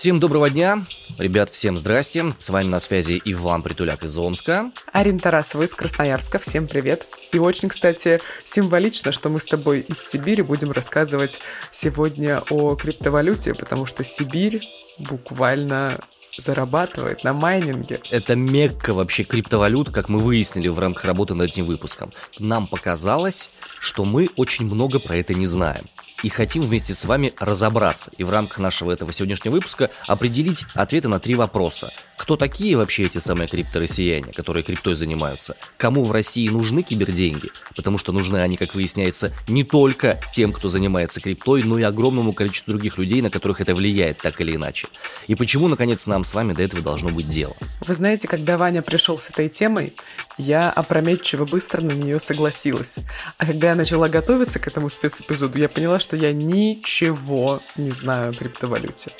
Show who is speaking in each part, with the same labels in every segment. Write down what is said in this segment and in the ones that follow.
Speaker 1: Всем доброго дня. Ребят, всем здрасте. С вами на связи Иван Притуляк из Омска.
Speaker 2: Арина Тарасова из Красноярска. Всем привет. И очень, кстати, символично, что мы с тобой из Сибири будем рассказывать сегодня о криптовалюте, потому что Сибирь буквально зарабатывает на майнинге.
Speaker 1: Это мекка вообще криптовалют, как мы выяснили в рамках работы над этим выпуском. Нам показалось, что мы очень много про это не знаем и хотим вместе с вами разобраться и в рамках нашего этого сегодняшнего выпуска определить ответы на три вопроса. Кто такие вообще эти самые криптороссияне, которые криптой занимаются? Кому в России нужны киберденьги? Потому что нужны они, как выясняется, не только тем, кто занимается криптой, но и огромному количеству других людей, на которых это влияет так или иначе. И почему, наконец, нам с вами до этого должно быть дело?
Speaker 2: Вы знаете, когда Ваня пришел с этой темой, я опрометчиво быстро на нее согласилась. А когда я начала готовиться к этому спецэпизоду, я поняла, что я ничего не знаю о криптовалюте.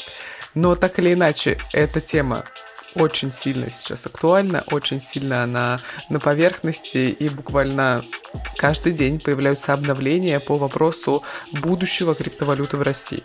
Speaker 2: Но так или иначе, эта тема очень сильно сейчас актуальна, очень сильно она на поверхности, и буквально каждый день появляются обновления по вопросу будущего криптовалюты в России.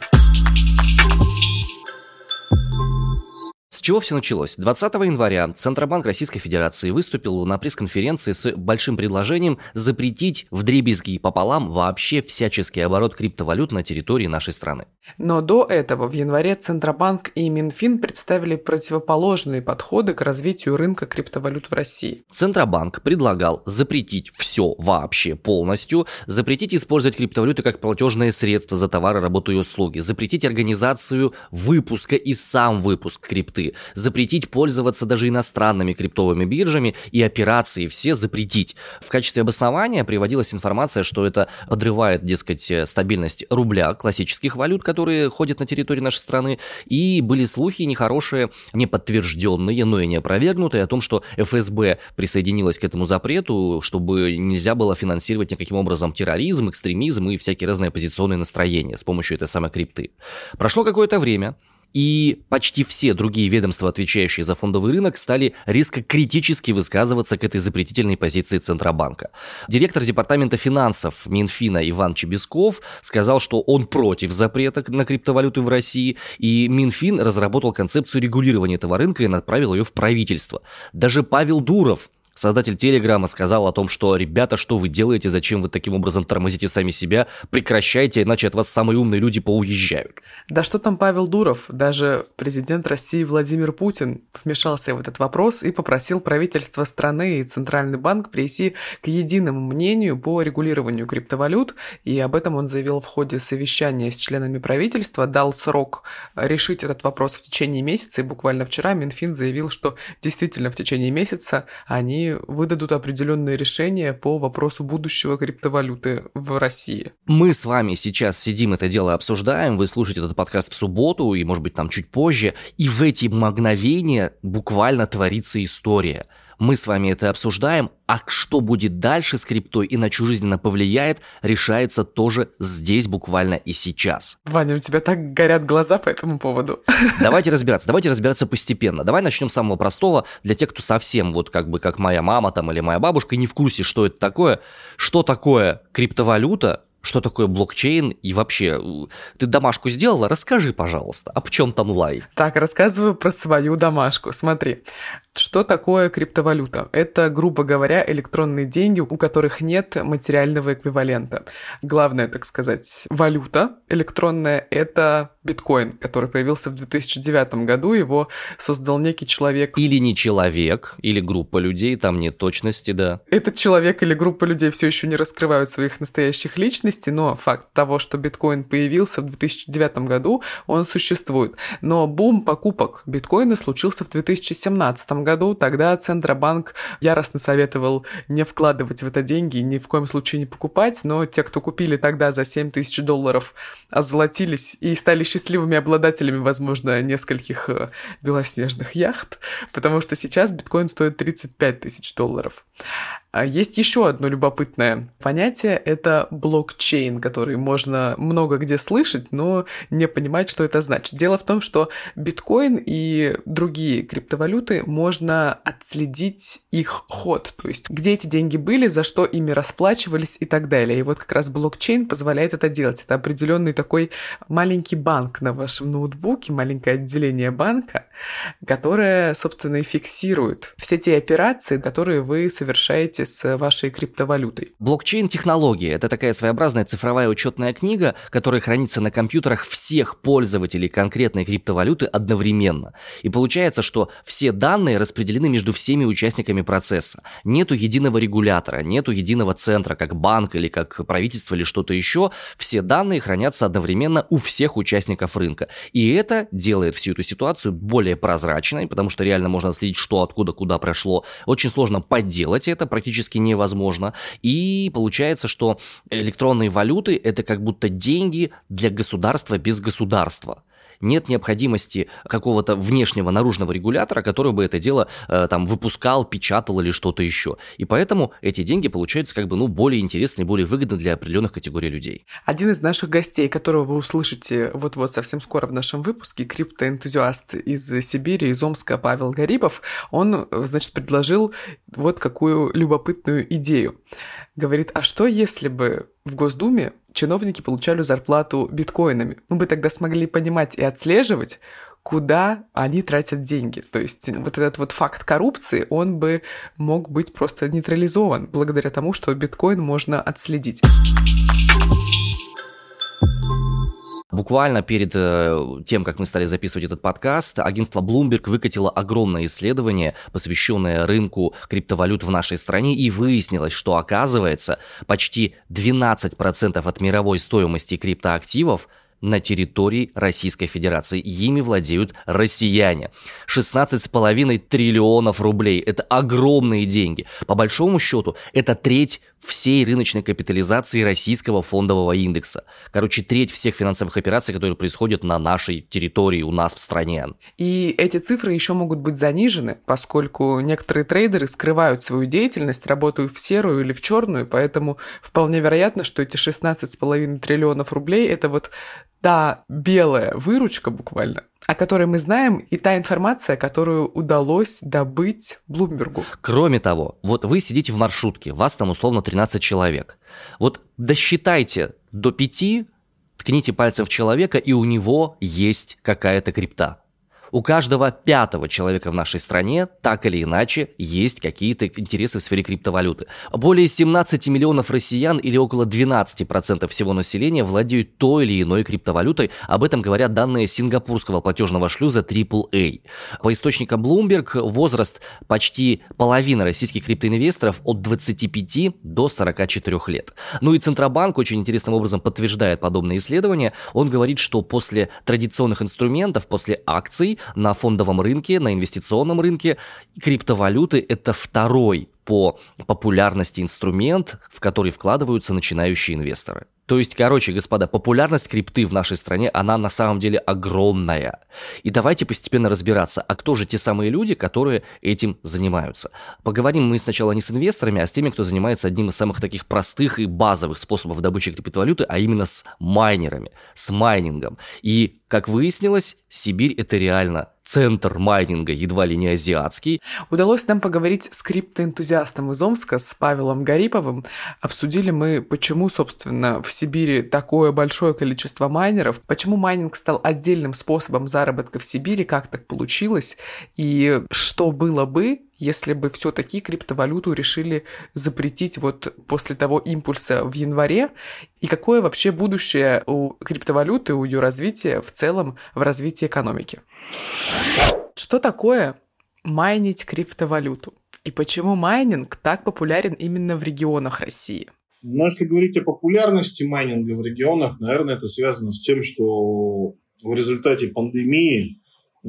Speaker 1: Чего все началось? 20 января Центробанк Российской Федерации выступил на пресс-конференции с большим предложением запретить в дребезги пополам вообще всяческий оборот криптовалют на территории нашей страны.
Speaker 2: Но до этого в январе Центробанк и Минфин представили противоположные подходы к развитию рынка криптовалют в России.
Speaker 1: Центробанк предлагал запретить все вообще полностью, запретить использовать криптовалюты как платежное средство за товары, работу и услуги, запретить организацию выпуска и сам выпуск крипты, запретить пользоваться даже иностранными криптовыми биржами и операции все запретить. В качестве обоснования приводилась информация, что это подрывает, дескать, стабильность рубля, классических валют, которые ходят на территории нашей страны, и были слухи нехорошие, не подтвержденные, но и не опровергнутые о том, что ФСБ присоединилась к этому запрету, чтобы нельзя было финансировать никаким образом терроризм, экстремизм и всякие разные оппозиционные настроения с помощью этой самой крипты. Прошло какое-то время, и почти все другие ведомства, отвечающие за фондовый рынок, стали резко критически высказываться к этой запретительной позиции Центробанка. Директор департамента финансов Минфина Иван Чебесков сказал, что он против запрета на криптовалюты в России, и Минфин разработал концепцию регулирования этого рынка и направил ее в правительство. Даже Павел Дуров, Создатель Телеграма сказал о том, что «Ребята, что вы делаете? Зачем вы таким образом тормозите сами себя? Прекращайте, иначе от вас самые умные люди поуезжают».
Speaker 2: Да что там Павел Дуров? Даже президент России Владимир Путин вмешался в этот вопрос и попросил правительство страны и Центральный банк прийти к единому мнению по регулированию криптовалют, и об этом он заявил в ходе совещания с членами правительства, дал срок решить этот вопрос в течение месяца, и буквально вчера Минфин заявил, что действительно в течение месяца они выдадут определенные решения по вопросу будущего криптовалюты в России.
Speaker 1: Мы с вами сейчас сидим это дело обсуждаем, вы слушаете этот подкаст в субботу и, может быть, там чуть позже, и в эти мгновения буквально творится история – мы с вами это обсуждаем, а что будет дальше с криптой и на чью жизнь она повлияет, решается тоже здесь буквально и сейчас.
Speaker 2: Ваня, у тебя так горят глаза по этому поводу.
Speaker 1: Давайте разбираться, давайте разбираться постепенно. Давай начнем с самого простого для тех, кто совсем вот как бы как моя мама там или моя бабушка не в курсе, что это такое. Что такое криптовалюта, что такое блокчейн и вообще, ты домашку сделала? Расскажи, пожалуйста, а в чем там лай?
Speaker 2: Так, рассказываю про свою домашку. Смотри, что такое криптовалюта? Это, грубо говоря, электронные деньги, у которых нет материального эквивалента. Главное, так сказать, валюта электронная – это биткоин, который появился в 2009 году. Его создал некий человек.
Speaker 1: Или не человек, или группа людей, там нет точности, да.
Speaker 2: Этот человек или группа людей все еще не раскрывают своих настоящих личностей, но факт того, что биткоин появился в 2009 году, он существует. Но бум покупок биткоина случился в 2017 году году, тогда Центробанк яростно советовал не вкладывать в это деньги, ни в коем случае не покупать, но те, кто купили тогда за 7 тысяч долларов, озолотились и стали счастливыми обладателями, возможно, нескольких э, белоснежных яхт, потому что сейчас биткоин стоит 35 тысяч долларов. А есть еще одно любопытное понятие — это блокчейн, который можно много где слышать, но не понимать, что это значит. Дело в том, что биткоин и другие криптовалюты можно отследить их ход, то есть где эти деньги были, за что ими расплачивались и так далее. И вот как раз блокчейн позволяет это делать. Это определенный такой маленький банк на вашем ноутбуке, маленькое отделение банка, которое, собственно, и фиксирует все те операции, которые вы совершаете с вашей криптовалютой.
Speaker 1: Блокчейн-технология – это такая своеобразная цифровая учетная книга, которая хранится на компьютерах всех пользователей конкретной криптовалюты одновременно. И получается, что все данные распределены между всеми участниками процесса. Нету единого регулятора, нету единого центра, как банк или как правительство или что-то еще. Все данные хранятся одновременно у всех участников рынка. И это делает всю эту ситуацию более прозрачной, потому что реально можно следить, что откуда куда прошло. Очень сложно подделать это, практически невозможно. И получается, что электронные валюты это как будто деньги для государства без государства нет необходимости какого-то внешнего наружного регулятора, который бы это дело э, там выпускал, печатал или что-то еще. И поэтому эти деньги получаются как бы ну более интересны, более выгодны для определенных категорий людей.
Speaker 2: Один из наших гостей, которого вы услышите вот-вот совсем скоро в нашем выпуске, криптоэнтузиаст из Сибири, из Омска Павел Гарибов, он, значит, предложил вот какую любопытную идею. Говорит, а что если бы в Госдуме чиновники получали зарплату биткоинами. Мы бы тогда смогли понимать и отслеживать, куда они тратят деньги. То есть вот этот вот факт коррупции, он бы мог быть просто нейтрализован благодаря тому, что биткоин можно отследить.
Speaker 1: Буквально перед э, тем, как мы стали записывать этот подкаст, агентство Bloomberg выкатило огромное исследование, посвященное рынку криптовалют в нашей стране, и выяснилось, что оказывается почти 12% от мировой стоимости криптоактивов на территории Российской Федерации. Ими владеют россияне. 16,5 триллионов рублей. Это огромные деньги. По большому счету, это треть всей рыночной капитализации российского фондового индекса. Короче, треть всех финансовых операций, которые происходят на нашей территории, у нас в стране.
Speaker 2: И эти цифры еще могут быть занижены, поскольку некоторые трейдеры скрывают свою деятельность, работают в серую или в черную, поэтому вполне вероятно, что эти 16,5 триллионов рублей – это вот та белая выручка буквально, о которой мы знаем, и та информация, которую удалось добыть Блумбергу.
Speaker 1: Кроме того, вот вы сидите в маршрутке, вас там условно 13 человек. Вот досчитайте до 5, ткните пальцем человека, и у него есть какая-то крипта. У каждого пятого человека в нашей стране так или иначе есть какие-то интересы в сфере криптовалюты. Более 17 миллионов россиян или около 12% всего населения владеют той или иной криптовалютой. Об этом говорят данные сингапурского платежного шлюза AAA. По источникам Bloomberg возраст почти половины российских криптоинвесторов от 25 до 44 лет. Ну и Центробанк очень интересным образом подтверждает подобные исследования. Он говорит, что после традиционных инструментов, после акций, на фондовом рынке, на инвестиционном рынке. Криптовалюты – это второй по популярности инструмент, в который вкладываются начинающие инвесторы. То есть, короче, господа, популярность крипты в нашей стране, она на самом деле огромная. И давайте постепенно разбираться, а кто же те самые люди, которые этим занимаются. Поговорим мы сначала не с инвесторами, а с теми, кто занимается одним из самых таких простых и базовых способов добычи криптовалюты, а именно с майнерами, с майнингом. И, как выяснилось, Сибирь это реально центр майнинга, едва ли не азиатский.
Speaker 2: Удалось нам поговорить с криптоэнтузиастом из Омска, с Павелом Гариповым. Обсудили мы, почему, собственно, в Сибири такое большое количество майнеров, почему майнинг стал отдельным способом заработка в Сибири, как так получилось, и что было бы, если бы все-таки криптовалюту решили запретить вот после того импульса в январе, и какое вообще будущее у криптовалюты, у ее развития в целом в развитии экономики. Что такое майнить криптовалюту? И почему майнинг так популярен именно в регионах России?
Speaker 3: Но если говорить о популярности майнинга в регионах, наверное, это связано с тем, что в результате пандемии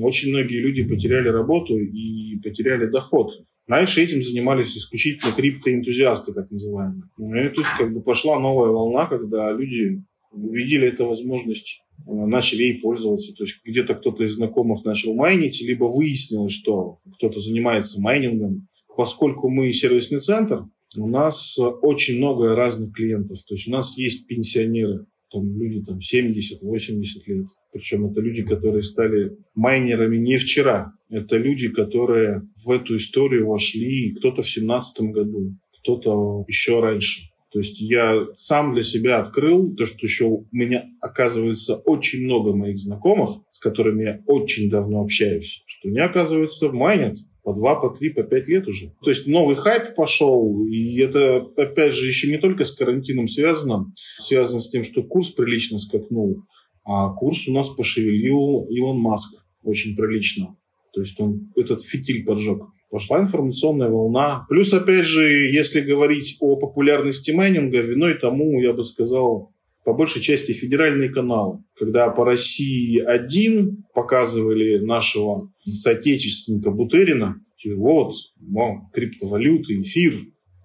Speaker 3: очень многие люди потеряли работу и потеряли доход. Раньше этим занимались исключительно криптоэнтузиасты, так называемые. И тут как бы пошла новая волна, когда люди увидели эту возможность, э, начали ей пользоваться. То есть где-то кто-то из знакомых начал майнить, либо выяснилось, что кто-то занимается майнингом. Поскольку мы сервисный центр, У нас очень много разных клиентов. То есть у нас есть пенсионеры, там люди там 70-80 лет. Причем это люди, которые стали майнерами не вчера. Это люди, которые в эту историю вошли кто-то в 17 году, кто-то еще раньше. То есть я сам для себя открыл то, что еще у меня оказывается очень много моих знакомых, с которыми я очень давно общаюсь, что они, оказывается, майнят по два, по три, по пять лет уже. То есть новый хайп пошел, и это, опять же, еще не только с карантином связано, связано с тем, что курс прилично скакнул, а курс у нас пошевелил Илон Маск очень прилично. То есть он этот фитиль поджег. Пошла информационная волна. Плюс, опять же, если говорить о популярности майнинга, виной тому, я бы сказал, по большей части федеральные каналы. Когда по России один показывали нашего соотечественника Бутерина, вот, мол, криптовалюты, эфир,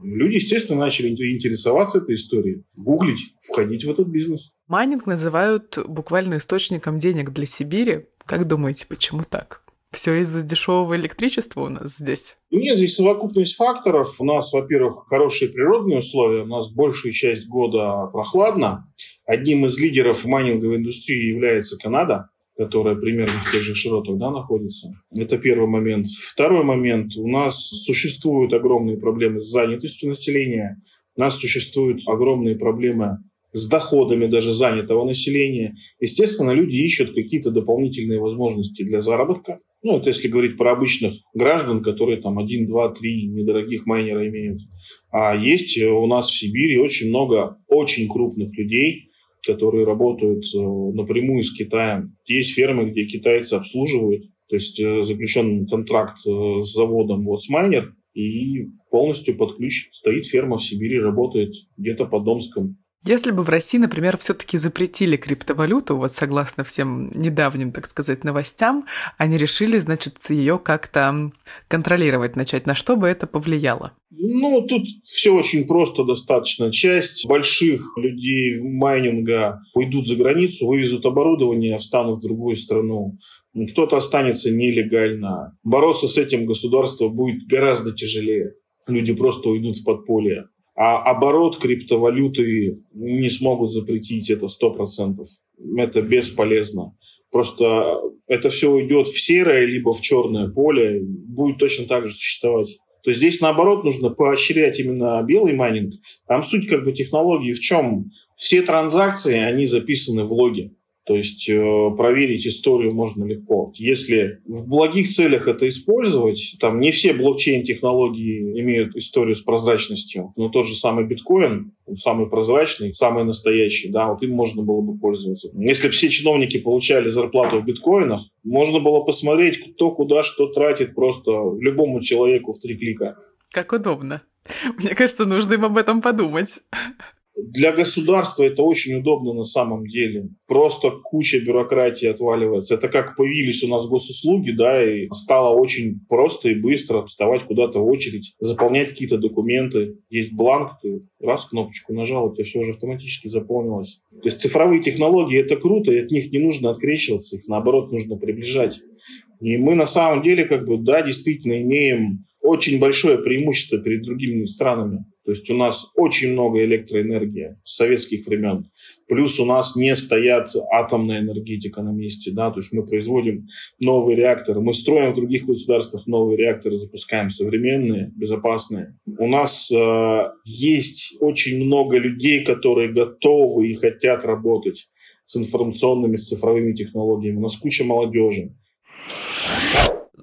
Speaker 3: Люди, естественно, начали интересоваться этой историей, гуглить, входить в этот бизнес.
Speaker 2: Майнинг называют буквально источником денег для Сибири. Как думаете, почему так? Все из-за дешевого электричества у нас здесь?
Speaker 3: Нет, здесь совокупность факторов. У нас, во-первых, хорошие природные условия. У нас большую часть года прохладно. Одним из лидеров майнинговой индустрии является Канада которая примерно в тех же широтах да, находится. Это первый момент. Второй момент. У нас существуют огромные проблемы с занятостью населения. У нас существуют огромные проблемы с доходами даже занятого населения. Естественно, люди ищут какие-то дополнительные возможности для заработка. Ну, это если говорить про обычных граждан, которые там один, два, три недорогих майнера имеют. А есть у нас в Сибири очень много очень крупных людей, которые работают э, напрямую с Китаем. Есть фермы, где китайцы обслуживают, то есть э, заключен контракт э, с заводом вот майнер, и полностью под ключ стоит ферма в Сибири, работает где-то под Домском.
Speaker 2: Если бы в России, например, все-таки запретили криптовалюту, вот согласно всем недавним, так сказать, новостям, они решили, значит, ее как-то контролировать начать. На что бы это повлияло?
Speaker 3: Ну, тут все очень просто достаточно. Часть больших людей майнинга уйдут за границу, вывезут оборудование, встанут в другую страну. Кто-то останется нелегально. Бороться с этим государство будет гораздо тяжелее. Люди просто уйдут в подполье. А оборот криптовалюты не смогут запретить это 100%. Это бесполезно. Просто это все уйдет в серое, либо в черное поле, будет точно так же существовать. То есть здесь, наоборот, нужно поощрять именно белый майнинг. Там суть как бы технологии в чем? Все транзакции, они записаны в логе. То есть э, проверить историю можно легко. Если в благих целях это использовать, там не все блокчейн-технологии имеют историю с прозрачностью, но тот же самый биткоин, самый прозрачный, самый настоящий, да, вот им можно было бы пользоваться. Если все чиновники получали зарплату в биткоинах, можно было посмотреть, кто куда что тратит просто любому человеку в три клика.
Speaker 2: Как удобно. Мне кажется, нужно им об этом подумать.
Speaker 3: Для государства это очень удобно на самом деле. Просто куча бюрократии отваливается. Это как появились у нас госуслуги, да, и стало очень просто и быстро вставать куда-то в очередь, заполнять какие-то документы. Есть бланк, ты раз кнопочку нажал, у тебя все уже автоматически заполнилось. То есть цифровые технологии это круто, и от них не нужно открещиваться, их наоборот нужно приближать. И мы на самом деле, как бы, да, действительно имеем очень большое преимущество перед другими странами. То есть у нас очень много электроэнергии с советских времен. Плюс у нас не стоят атомная энергетика на месте. Да? То есть мы производим новые реакторы. Мы строим в других государствах новые реакторы, запускаем современные, безопасные. У нас э, есть очень много людей, которые готовы и хотят работать с информационными, с цифровыми технологиями. У нас куча молодежи.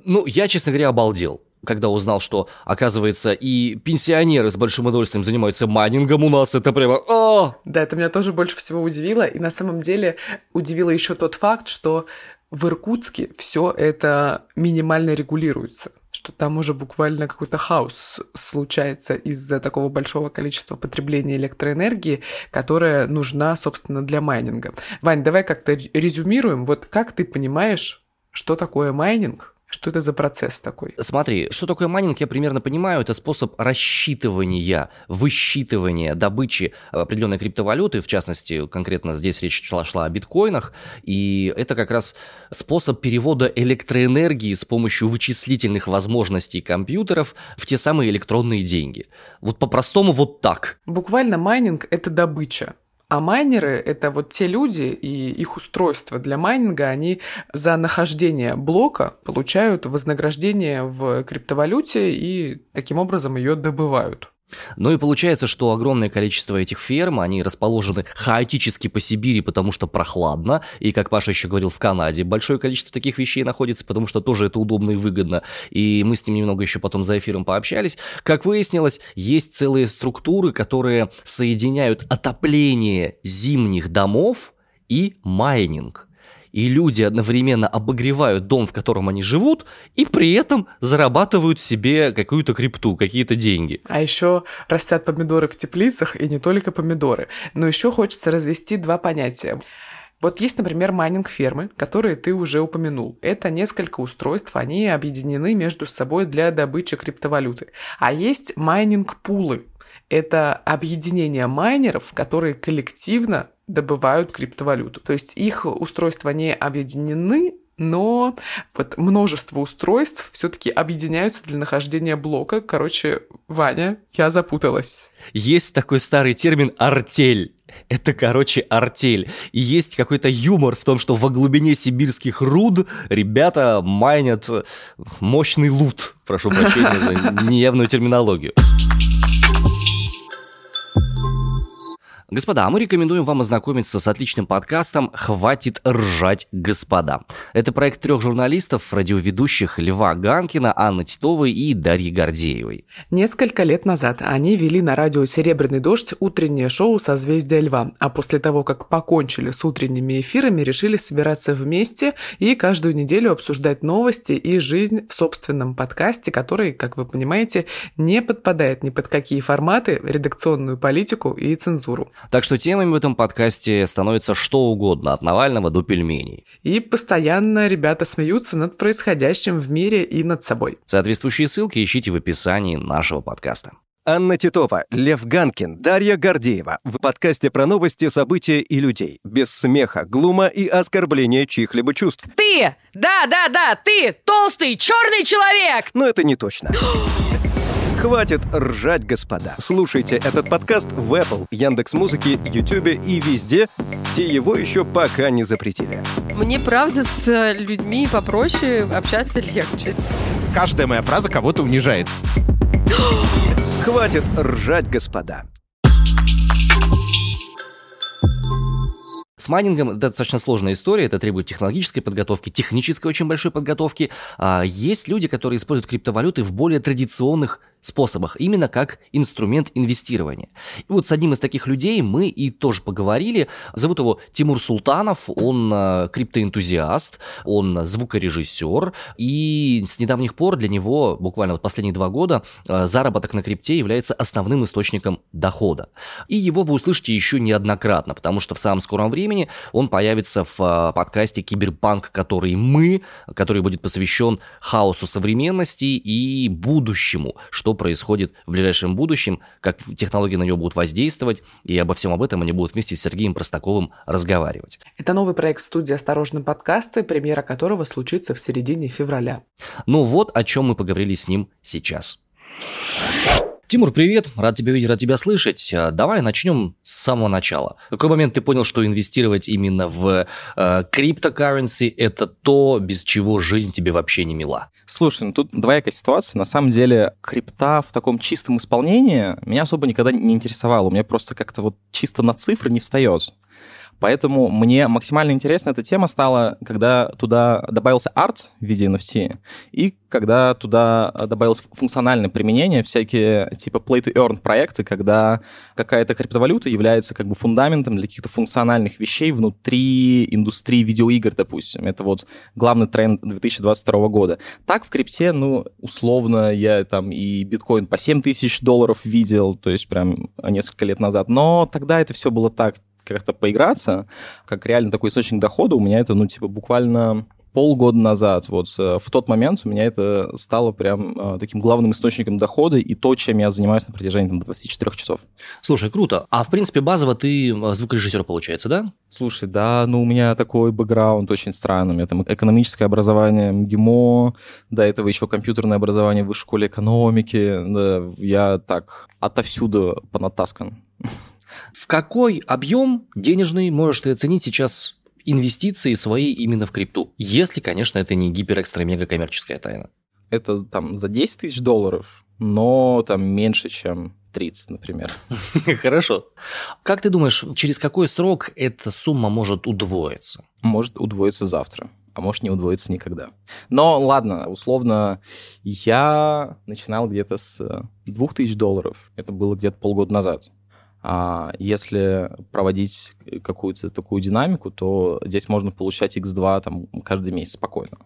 Speaker 1: Ну, я, честно говоря, обалдел когда узнал, что, оказывается, и пенсионеры с большим удовольствием занимаются майнингом у нас, это прямо... О!
Speaker 2: Да, это меня тоже больше всего удивило. И на самом деле удивило еще тот факт, что в Иркутске все это минимально регулируется что там уже буквально какой-то хаос случается из-за такого большого количества потребления электроэнергии, которая нужна, собственно, для майнинга. Вань, давай как-то резюмируем. Вот как ты понимаешь, что такое майнинг, Что это за процесс такой?
Speaker 1: Смотри, что такое майнинг, я примерно понимаю. Это способ рассчитывания, высчитывания добычи определенной криптовалюты. В частности, конкретно здесь речь шла, шла о биткоинах. И это как раз способ перевода электроэнергии с помощью вычислительных возможностей компьютеров в те самые электронные деньги. Вот по-простому вот так.
Speaker 2: Буквально майнинг – это добыча. А майнеры — это вот те люди и их устройства для майнинга, они за нахождение блока получают вознаграждение в криптовалюте и таким образом ее добывают.
Speaker 1: Ну и получается, что огромное количество этих ферм, они расположены хаотически по Сибири, потому что прохладно, и, как Паша еще говорил, в Канаде большое количество таких вещей находится, потому что тоже это удобно и выгодно, и мы с ним немного еще потом за эфиром пообщались. Как выяснилось, есть целые структуры, которые соединяют отопление зимних домов и майнинг и люди одновременно обогревают дом, в котором они живут, и при этом зарабатывают себе какую-то крипту, какие-то деньги.
Speaker 2: А еще растят помидоры в теплицах, и не только помидоры. Но еще хочется развести два понятия. Вот есть, например, майнинг-фермы, которые ты уже упомянул. Это несколько устройств, они объединены между собой для добычи криптовалюты. А есть майнинг-пулы. Это объединение майнеров, которые коллективно добывают криптовалюту. То есть их устройства не объединены, но вот множество устройств все-таки объединяются для нахождения блока. Короче, Ваня, я запуталась.
Speaker 1: Есть такой старый термин «артель». Это, короче, артель. И есть какой-то юмор в том, что во глубине сибирских руд ребята майнят мощный лут. Прошу прощения за неявную терминологию. Господа, а мы рекомендуем вам ознакомиться с отличным подкастом «Хватит ржать, господа». Это проект трех журналистов, радиоведущих Льва Ганкина, Анны Титовой и Дарьи Гордеевой.
Speaker 2: Несколько лет назад они вели на радио «Серебряный дождь» утреннее шоу «Созвездие Льва», а после того, как покончили с утренними эфирами, решили собираться вместе и каждую неделю обсуждать новости и жизнь в собственном подкасте, который, как вы понимаете, не подпадает ни под какие форматы, редакционную политику и цензуру.
Speaker 1: Так что темами в этом подкасте становится что угодно, от Навального до пельменей.
Speaker 2: И постоянно ребята смеются над происходящим в мире и над собой.
Speaker 1: Соответствующие ссылки ищите в описании нашего подкаста.
Speaker 4: Анна Титова, Лев Ганкин, Дарья Гордеева. В подкасте про новости, события и людей. Без смеха, глума и оскорбления чьих-либо чувств.
Speaker 5: Ты! Да, да, да, ты! Толстый, черный человек!
Speaker 4: Но это не точно. Хватит ржать, господа. Слушайте этот подкаст в Apple, Яндекс Музыке, Ютубе и везде, где его еще пока не запретили.
Speaker 5: Мне правда с э, людьми попроще общаться легче.
Speaker 6: Каждая моя фраза кого-то унижает.
Speaker 4: Хватит ржать, господа.
Speaker 1: С майнингом это достаточно сложная история, это требует технологической подготовки, технической очень большой подготовки. А есть люди, которые используют криптовалюты в более традиционных способах, именно как инструмент инвестирования. И вот с одним из таких людей мы и тоже поговорили. Зовут его Тимур Султанов, он э, криптоэнтузиаст, он звукорежиссер, и с недавних пор для него, буквально вот последние два года, э, заработок на крипте является основным источником дохода. И его вы услышите еще неоднократно, потому что в самом скором времени он появится в э, подкасте «Киберпанк», который мы, который будет посвящен хаосу современности и будущему, что что происходит в ближайшем будущем, как технологии на него будут воздействовать, и обо всем об этом они будут вместе с Сергеем Простаковым разговаривать.
Speaker 2: Это новый проект студии «Осторожно, подкасты», премьера которого случится в середине февраля.
Speaker 1: Ну вот о чем мы поговорили с ним сейчас. Тимур, привет, рад тебя видеть, рад тебя слышать. А, давай начнем с самого начала. В какой момент ты понял, что инвестировать именно в э, это то, без чего жизнь тебе вообще не мила?
Speaker 7: Слушай, ну тут двоякая ситуация. На самом деле, крипта в таком чистом исполнении меня особо никогда не интересовала. У меня просто как-то вот чисто на цифры не встает. Поэтому мне максимально интересна эта тема стала, когда туда добавился арт в виде NFT, и когда туда добавилось функциональное применение, всякие типа play-to-earn проекты, когда какая-то криптовалюта является как бы фундаментом для каких-то функциональных вещей внутри индустрии видеоигр, допустим. Это вот главный тренд 2022 года. Так в крипте, ну, условно, я там и биткоин по 7 тысяч долларов видел, то есть прям несколько лет назад, но тогда это все было так, как-то поиграться, как реально такой источник дохода, у меня это, ну, типа, буквально полгода назад, вот э, в тот момент у меня это стало прям э, таким главным источником дохода и то, чем я занимаюсь на протяжении там, 24 часов.
Speaker 1: Слушай, круто. А в принципе базово ты э, звукорежиссер получается, да?
Speaker 7: Слушай, да, ну у меня такой бэкграунд очень странный. У меня там экономическое образование МГИМО, до этого еще компьютерное образование в школе экономики. Да, я так отовсюду понатаскан.
Speaker 1: В какой объем денежный можешь ты оценить сейчас инвестиции свои именно в крипту? Если, конечно, это не гипер-экстра-мега коммерческая тайна.
Speaker 7: Это там за 10 тысяч долларов, но там меньше, чем 30, например.
Speaker 1: Хорошо. Как ты думаешь, через какой срок эта сумма может удвоиться?
Speaker 7: Может удвоиться завтра а может не удвоиться никогда. Но ладно, условно, я начинал где-то с 2000 долларов. Это было где-то полгода назад. А если проводить какую-то такую динамику, то здесь можно получать x2 там, каждый месяц спокойно.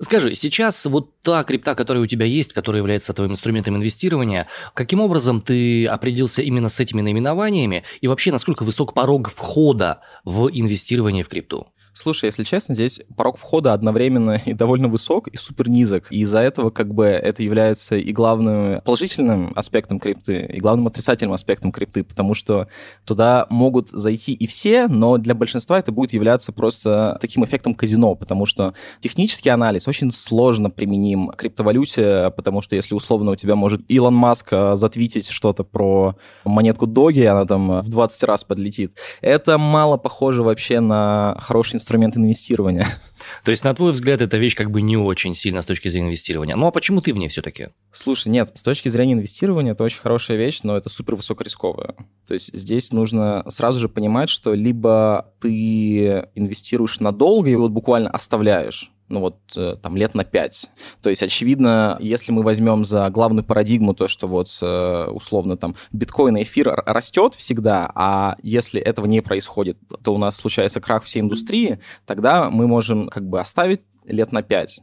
Speaker 1: Скажи, сейчас вот та крипта, которая у тебя есть, которая является твоим инструментом инвестирования, каким образом ты определился именно с этими наименованиями и вообще насколько высок порог входа в инвестирование в крипту?
Speaker 7: Слушай, если честно, здесь порог входа одновременно и довольно высок, и супер низок. И из-за этого как бы это является и главным положительным аспектом крипты, и главным отрицательным аспектом крипты, потому что туда могут зайти и все, но для большинства это будет являться просто таким эффектом казино, потому что технический анализ очень сложно применим к криптовалюте, потому что если условно у тебя может Илон Маск э, затвитить что-то про монетку Доги, она там в 20 раз подлетит, это мало похоже вообще на хороший инструмент инструмент инвестирования.
Speaker 1: То есть, на твой взгляд, эта вещь как бы не очень сильно с точки зрения инвестирования. Ну а почему ты в ней все-таки?
Speaker 7: Слушай, нет, с точки зрения инвестирования это очень хорошая вещь, но это супер высокорисковая. То есть здесь нужно сразу же понимать, что либо ты инвестируешь надолго и вот буквально оставляешь, ну вот э, там лет на пять. То есть, очевидно, если мы возьмем за главную парадигму то, что вот э, условно там биткоин и эфир растет всегда, а если этого не происходит, то у нас случается крах всей индустрии, тогда мы можем как бы оставить лет на пять.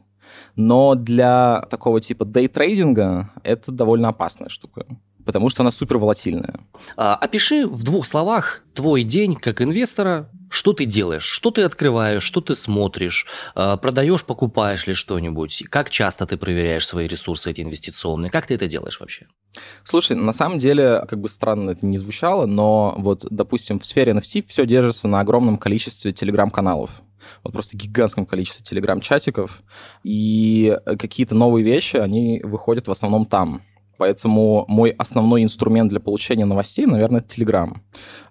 Speaker 7: Но для такого типа дейтрейдинга это довольно опасная штука потому что она супер волатильная.
Speaker 1: А, опиши в двух словах твой день как инвестора, что ты делаешь, что ты открываешь, что ты смотришь, а, продаешь, покупаешь ли что-нибудь, как часто ты проверяешь свои ресурсы эти инвестиционные, как ты это делаешь вообще?
Speaker 7: Слушай, на самом деле, как бы странно это не звучало, но вот, допустим, в сфере NFT все держится на огромном количестве телеграм-каналов. Вот просто гигантском количестве телеграм-чатиков, и какие-то новые вещи, они выходят в основном там. Поэтому мой основной инструмент для получения новостей, наверное, это Telegram.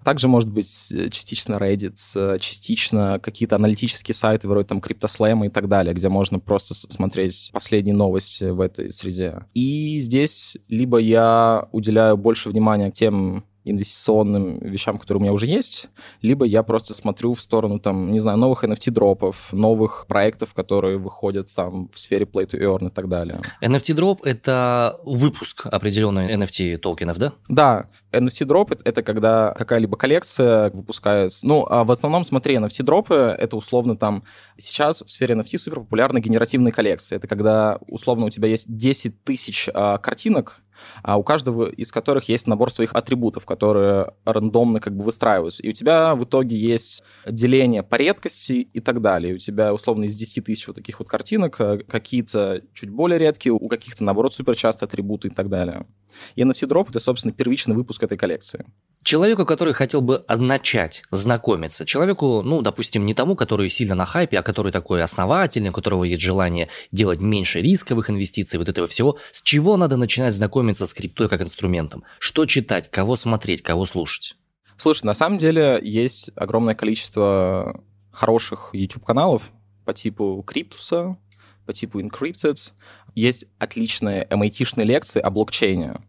Speaker 7: Также может быть частично Reddit, частично какие-то аналитические сайты вроде там CryptoSlam и так далее, где можно просто смотреть последние новости в этой среде. И здесь либо я уделяю больше внимания тем инвестиционным вещам, которые у меня уже есть, либо я просто смотрю в сторону, там, не знаю, новых NFT-дропов, новых проектов, которые выходят там в сфере Play to Earn и так далее.
Speaker 1: NFT-дроп — это выпуск определенных NFT-токенов, да?
Speaker 7: Да. NFT-дроп — это когда какая-либо коллекция выпускается. Ну, а в основном, смотри, NFT-дропы — это условно там... Сейчас в сфере NFT супер популярны генеративные коллекции. Это когда, условно, у тебя есть 10 тысяч а, картинок, а у каждого из которых есть набор своих атрибутов, которые рандомно как бы выстраиваются. И у тебя в итоге есть деление по редкости и так далее. у тебя, условно, из 10 тысяч вот таких вот картинок э, какие-то чуть более редкие, у каких-то, наоборот, суперчастые атрибуты и так далее. И NFT Drop — это, собственно, первичный выпуск этой коллекции.
Speaker 1: Человеку, который хотел бы начать знакомиться, человеку, ну, допустим, не тому, который сильно на хайпе, а который такой основательный, у которого есть желание делать меньше рисковых инвестиций, вот этого всего, с чего надо начинать знакомиться с криптой как инструментом? Что читать, кого смотреть, кого слушать?
Speaker 7: Слушай, на самом деле есть огромное количество хороших YouTube-каналов по типу Криптуса, по типу Encrypted. Есть отличные MIT-шные лекции о блокчейне.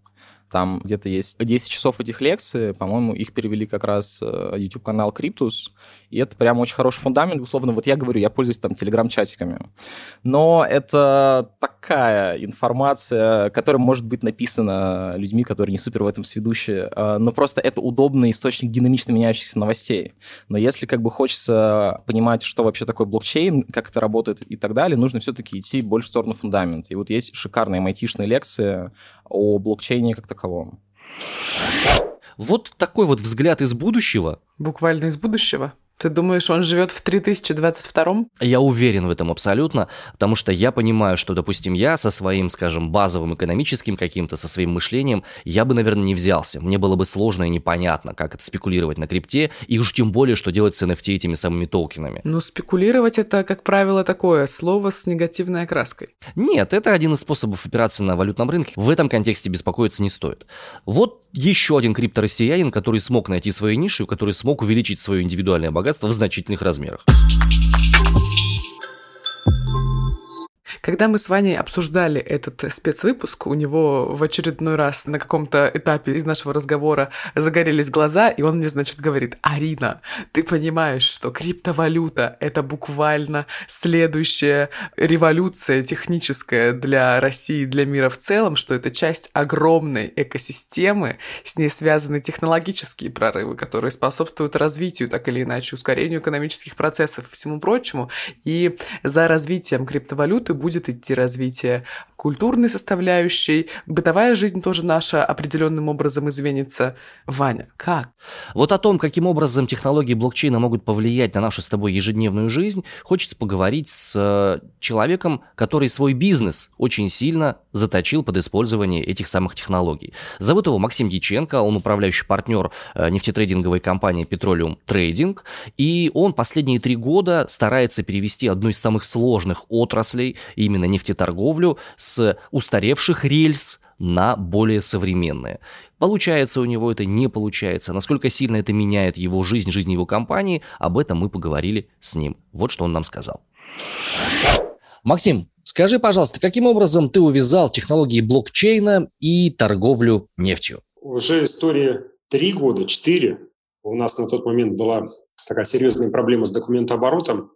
Speaker 7: Там где-то есть 10 часов этих лекций, по-моему, их перевели как раз э, YouTube-канал Cryptus, и это прям очень хороший фундамент. Условно, вот я говорю, я пользуюсь там телеграм-чатиками. Но это такая информация, которая может быть написана людьми, которые не супер в этом сведущие, э, но просто это удобный источник динамично меняющихся новостей. Но если как бы хочется понимать, что вообще такое блокчейн, как это работает и так далее, нужно все-таки идти больше в сторону фундамента. И вот есть шикарные MIT-шные лекции о блокчейне как
Speaker 1: вот такой вот взгляд из будущего.
Speaker 2: Буквально из будущего. Ты думаешь, он живет в 3022-м?
Speaker 1: Я уверен в этом абсолютно, потому что я понимаю, что, допустим, я со своим, скажем, базовым экономическим каким-то, со своим мышлением, я бы, наверное, не взялся. Мне было бы сложно и непонятно, как это спекулировать на крипте, и уж тем более, что делать с NFT этими самыми токенами.
Speaker 2: Ну, спекулировать это, как правило, такое слово с негативной окраской.
Speaker 1: Нет, это один из способов операции на валютном рынке. В этом контексте беспокоиться не стоит. Вот еще один криптороссиянин, который смог найти свою нишу, который смог увеличить свое индивидуальное богатство богатства в значительных размерах.
Speaker 2: Когда мы с Ваней обсуждали этот спецвыпуск, у него в очередной раз на каком-то этапе из нашего разговора загорелись глаза, и он мне, значит, говорит, Арина, ты понимаешь, что криптовалюта — это буквально следующая революция техническая для России, для мира в целом, что это часть огромной экосистемы, с ней связаны технологические прорывы, которые способствуют развитию, так или иначе, ускорению экономических процессов и всему прочему, и за развитием криптовалюты будет будет идти развитие культурной составляющей, бытовая жизнь тоже наша определенным образом изменится. Ваня, как?
Speaker 1: Вот о том, каким образом технологии блокчейна могут повлиять на нашу с тобой ежедневную жизнь, хочется поговорить с э, человеком, который свой бизнес очень сильно заточил под использование этих самых технологий. Зовут его Максим Диченко, он управляющий партнер э, нефтетрейдинговой компании Petroleum Trading, и он последние три года старается перевести одну из самых сложных отраслей, именно нефтеторговлю, с устаревших рельс на более современные. Получается у него это, не получается. Насколько сильно это меняет его жизнь, жизнь его компании, об этом мы поговорили с ним. Вот что он нам сказал. Максим, скажи, пожалуйста, каким образом ты увязал технологии блокчейна и торговлю нефтью?
Speaker 8: Уже история три года, четыре. У нас на тот момент была такая серьезная проблема с документооборотом,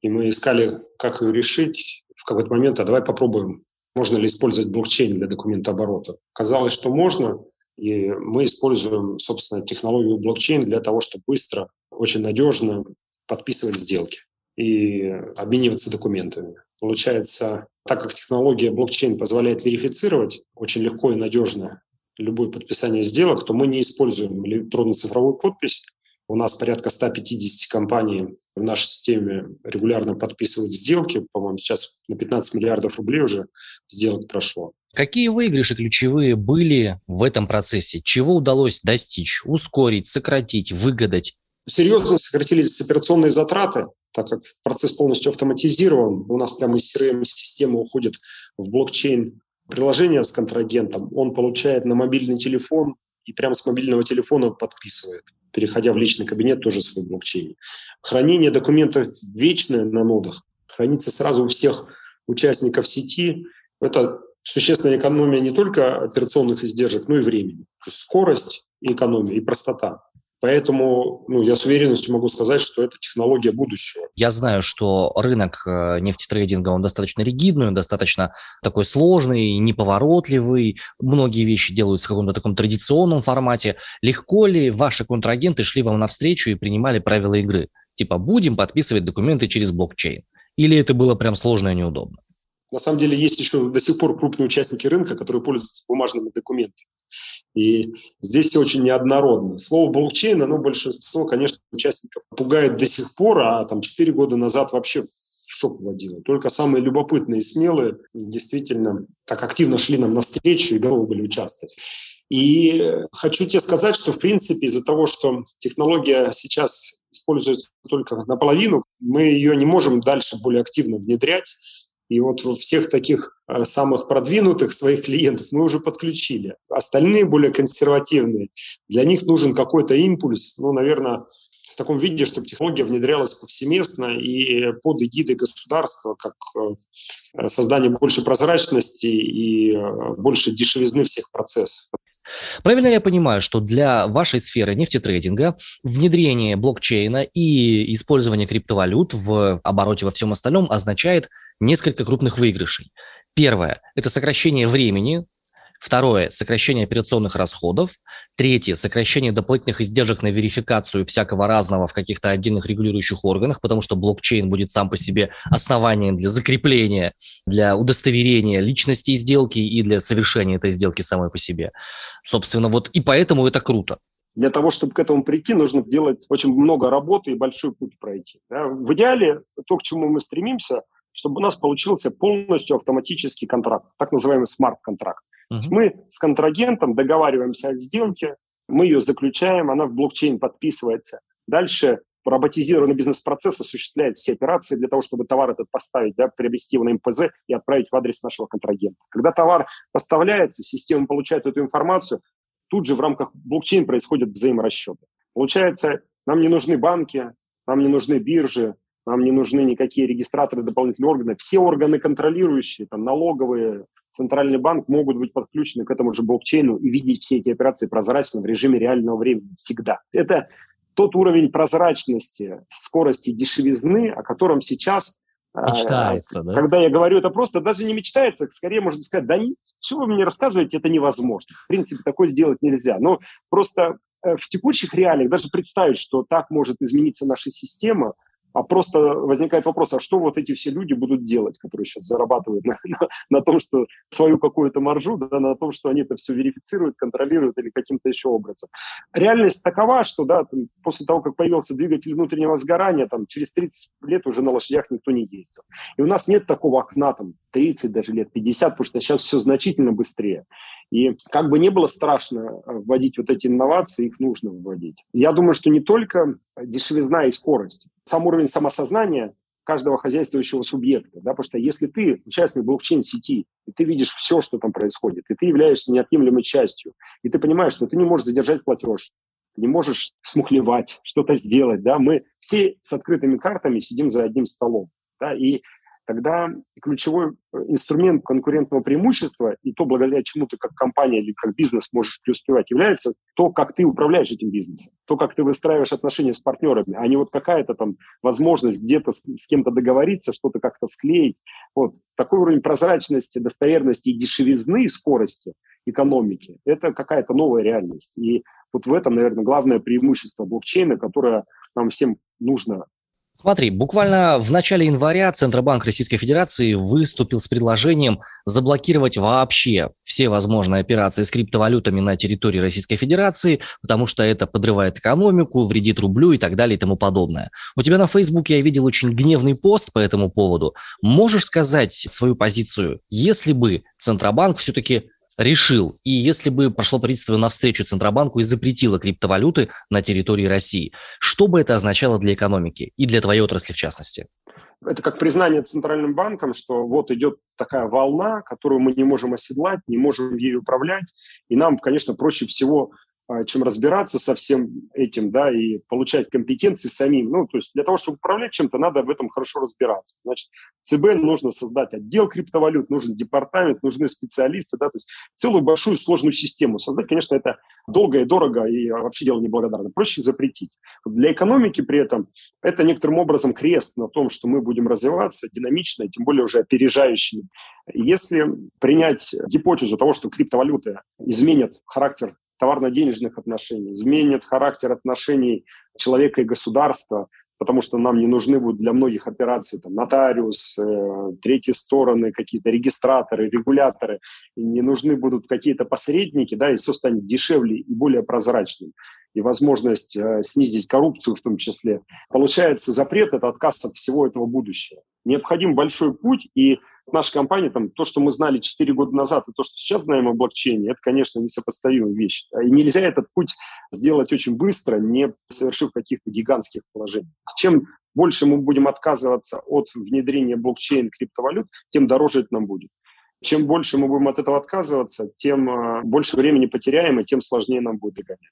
Speaker 8: и мы искали, как ее решить. Какой-то момент, а давай попробуем можно ли использовать блокчейн для документооборота. Казалось, что можно, и мы используем, собственно, технологию блокчейн для того, чтобы быстро, очень надежно подписывать сделки и обмениваться документами. Получается, так как технология блокчейн позволяет верифицировать очень легко и надежно любое подписание сделок, то мы не используем электронную цифровую подпись, у нас порядка 150 компаний в нашей системе регулярно подписывают сделки. По-моему, сейчас на 15 миллиардов рублей уже сделок прошло.
Speaker 1: Какие выигрыши ключевые были в этом процессе? Чего удалось достичь, ускорить, сократить, выгадать?
Speaker 8: Серьезно сократились операционные затраты, так как процесс полностью автоматизирован. У нас прямо из CRM-системы уходит в блокчейн приложение с контрагентом. Он получает на мобильный телефон и прямо с мобильного телефона подписывает переходя в личный кабинет, тоже свой блокчейн. Хранение документов вечное на нодах, хранится сразу у всех участников сети. Это существенная экономия не только операционных издержек, но и времени. Скорость и экономия, и простота. Поэтому ну, я с уверенностью могу сказать, что это технология будущего.
Speaker 1: Я знаю, что рынок э, нефтетрейдинга, он достаточно ригидный, он достаточно такой сложный, неповоротливый. Многие вещи делаются в каком-то таком традиционном формате. Легко ли ваши контрагенты шли вам навстречу и принимали правила игры? Типа, будем подписывать документы через блокчейн? Или это было прям сложно и неудобно?
Speaker 8: На самом деле есть еще до сих пор крупные участники рынка, которые пользуются бумажными документами. И здесь все очень неоднородно. Слово блокчейн, оно большинство, конечно, участников пугает до сих пор, а там 4 года назад вообще в шок вводило. Только самые любопытные и смелые действительно так активно шли нам навстречу и готовы были участвовать. И хочу тебе сказать, что, в принципе, из-за того, что технология сейчас используется только наполовину, мы ее не можем дальше более активно внедрять. И вот всех таких э, самых продвинутых своих клиентов мы уже подключили. Остальные, более консервативные, для них нужен какой-то импульс, ну, наверное, в таком виде, чтобы технология внедрялась повсеместно и под эгидой государства, как э, создание больше прозрачности и э, больше дешевизны всех процессов.
Speaker 1: Правильно я понимаю, что для вашей сферы нефтетрейдинга внедрение блокчейна и использование криптовалют в обороте во всем остальном означает несколько крупных выигрышей. Первое – это сокращение времени, Второе – сокращение операционных расходов. Третье – сокращение дополнительных издержек на верификацию всякого разного в каких-то отдельных регулирующих органах, потому что блокчейн будет сам по себе основанием для закрепления, для удостоверения личности сделки и для совершения этой сделки самой по себе. Собственно, вот и поэтому это круто.
Speaker 8: Для того, чтобы к этому прийти, нужно сделать очень много работы и большой путь пройти. Да? В идеале то, к чему мы стремимся, чтобы у нас получился полностью автоматический контракт, так называемый смарт-контракт. Uh-huh. Мы с контрагентом договариваемся о сделке, мы ее заключаем, она в блокчейн подписывается. Дальше роботизированный бизнес-процесс осуществляет все операции для того, чтобы товар этот поставить, да, приобрести его на МПЗ и отправить в адрес нашего контрагента. Когда товар поставляется, система получает эту информацию, тут же в рамках блокчейн происходят взаиморасчеты. Получается, нам не нужны банки, нам не нужны биржи, нам не нужны никакие регистраторы, дополнительные органы. Все органы контролирующие, там, налоговые, центральный банк могут быть подключены к этому же блокчейну и видеть все эти операции прозрачно в режиме реального времени всегда. Это тот уровень прозрачности, скорости, дешевизны, о котором сейчас
Speaker 1: а, Мечтается, да?
Speaker 8: Когда я говорю, это просто даже не мечтается, скорее можно сказать, да что вы мне рассказываете, это невозможно. В принципе, такое сделать нельзя. Но просто э, в текущих реалиях даже представить, что так может измениться наша система – а просто возникает вопрос, а что вот эти все люди будут делать, которые сейчас зарабатывают на, на, на том, что свою какую-то маржу, да, на том, что они это все верифицируют, контролируют или каким-то еще образом. Реальность такова, что да, там, после того, как появился двигатель внутреннего сгорания, там, через 30 лет уже на лошадях никто не ездил. И у нас нет такого окна, там, 30 даже лет, 50, потому что сейчас все значительно быстрее. И как бы не было страшно э, вводить вот эти инновации, их нужно вводить. Я думаю, что не только дешевизна и скорость, сам уровень самосознания каждого хозяйствующего субъекта. Да? Потому что если ты участник блокчейн-сети, и ты видишь все, что там происходит, и ты являешься неотъемлемой частью, и ты понимаешь, что ты не можешь задержать платеж, не можешь смухлевать, что-то сделать. Да? Мы все с открытыми картами сидим за одним столом. Да? И тогда ключевой э, инструмент конкурентного преимущества и то, благодаря чему ты как компания или как бизнес можешь преуспевать, является то, как ты управляешь этим бизнесом, то, как ты выстраиваешь отношения с партнерами, а не вот какая-то там возможность где-то с, с кем-то договориться, что-то как-то склеить. Вот. Такой уровень прозрачности, достоверности и дешевизны, и скорости экономики – это какая-то новая реальность. И вот в этом, наверное, главное преимущество блокчейна, которое нам всем нужно
Speaker 1: Смотри, буквально в начале января Центробанк Российской Федерации выступил с предложением заблокировать вообще все возможные операции с криптовалютами на территории Российской Федерации, потому что это подрывает экономику, вредит рублю и так далее и тому подобное. У тебя на Фейсбуке я видел очень гневный пост по этому поводу. Можешь сказать свою позицию, если бы Центробанк все-таки решил, и если бы прошло правительство навстречу Центробанку и запретило криптовалюты на территории России, что бы это означало для экономики и для твоей отрасли в частности?
Speaker 8: Это как признание Центральным банком, что вот идет такая волна, которую мы не можем оседлать, не можем ею управлять, и нам, конечно, проще всего чем разбираться со всем этим, да, и получать компетенции самим. Ну, то есть для того, чтобы управлять чем-то, надо в этом хорошо разбираться. Значит, ЦБ нужно создать отдел криптовалют, нужен департамент, нужны специалисты, да, то есть целую большую сложную систему создать, конечно, это долго и дорого, и вообще дело неблагодарно. Проще запретить. Для экономики при этом это некоторым образом крест на том, что мы будем развиваться динамично, тем более уже опережающими. Если принять гипотезу того, что криптовалюты изменят характер товарно-денежных отношений, изменит характер отношений человека и государства, потому что нам не нужны будут для многих операций там, нотариус, э, третьи стороны, какие-то регистраторы, регуляторы, не нужны будут какие-то посредники, да, и все станет дешевле и более прозрачным. И возможность э, снизить коррупцию в том числе. Получается, запрет – это отказ от всего этого будущего. Необходим большой путь, и наша компания, там, то, что мы знали 4 года назад, и то, что сейчас знаем о блокчейне, это, конечно, несопоставимые вещи. И нельзя этот путь сделать очень быстро, не совершив каких-то гигантских положений. Чем больше мы будем отказываться от внедрения блокчейн криптовалют, тем дороже это нам будет. Чем больше мы будем от этого отказываться, тем э, больше времени потеряем, и тем сложнее нам будет догонять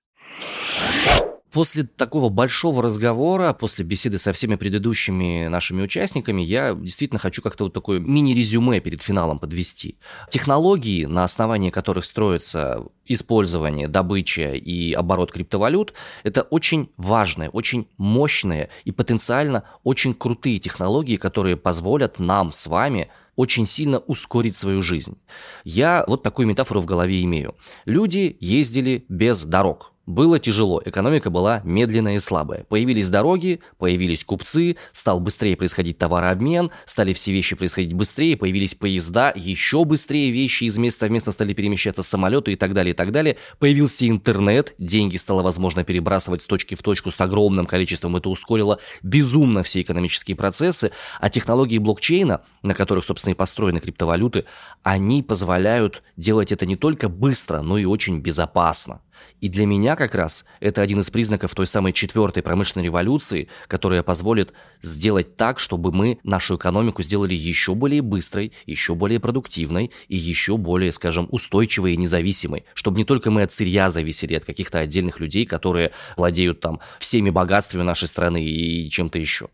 Speaker 1: после такого большого разговора, после беседы со всеми предыдущими нашими участниками, я действительно хочу как-то вот такое мини-резюме перед финалом подвести. Технологии, на основании которых строится использование, добыча и оборот криптовалют, это очень важные, очень мощные и потенциально очень крутые технологии, которые позволят нам с вами очень сильно ускорить свою жизнь. Я вот такую метафору в голове имею. Люди ездили без дорог было тяжело, экономика была медленная и слабая. Появились дороги, появились купцы, стал быстрее происходить товарообмен, стали все вещи происходить быстрее, появились поезда, еще быстрее вещи из места в место стали перемещаться самолеты и так далее, и так далее. Появился интернет, деньги стало возможно перебрасывать с точки в точку с огромным количеством, это ускорило безумно все экономические процессы, а технологии блокчейна, на которых, собственно, и построены криптовалюты, они позволяют делать это не только быстро, но и очень безопасно. И для меня как раз это один из признаков той самой четвертой промышленной революции, которая позволит сделать так, чтобы мы нашу экономику сделали еще более быстрой, еще более продуктивной и еще более, скажем, устойчивой и независимой. Чтобы не только мы от сырья зависели, от каких-то отдельных людей, которые владеют там всеми богатствами нашей страны и чем-то еще.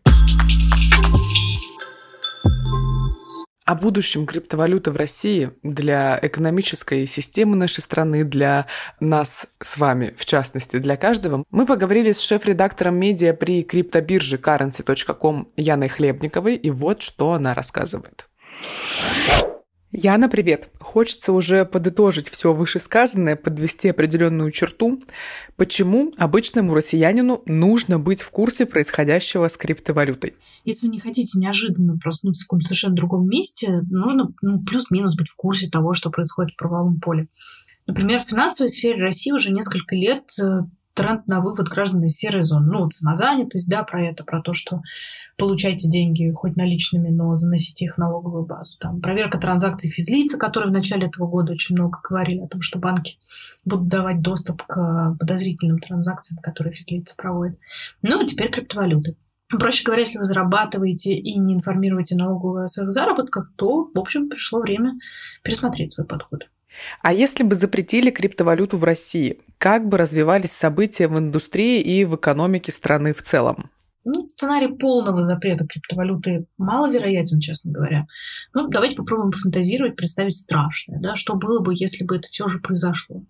Speaker 2: О будущем криптовалюты в России для экономической системы нашей страны, для нас с вами, в частности, для каждого, мы поговорили с шеф-редактором медиа при криптобирже currency.com Яной Хлебниковой, и вот что она рассказывает. Яна, привет! Хочется уже подытожить все вышесказанное, подвести определенную черту. Почему обычному россиянину нужно быть в курсе происходящего с криптовалютой?
Speaker 9: Если вы не хотите неожиданно проснуться в каком-то совершенно другом месте, нужно ну, плюс-минус быть в курсе того, что происходит в правовом поле. Например, в финансовой сфере России уже несколько лет э, тренд на вывод граждан из серой зоны. Ну, самозанятость, да, про это, про то, что получайте деньги хоть наличными, но заносите их в налоговую базу. Там проверка транзакций физлица, которые в начале этого года очень много говорили о том, что банки будут давать доступ к подозрительным транзакциям, которые физлица проводят. Ну, и теперь криптовалюты. Проще говоря, если вы зарабатываете и не информируете налоговую о своих заработках, то, в общем, пришло время пересмотреть свой подход.
Speaker 2: А если бы запретили криптовалюту в России, как бы развивались события в индустрии и в экономике страны в целом?
Speaker 9: Ну, сценарий полного запрета криптовалюты маловероятен, честно говоря. Ну, давайте попробуем фантазировать, представить страшное. Да? Что было бы, если бы это все же произошло?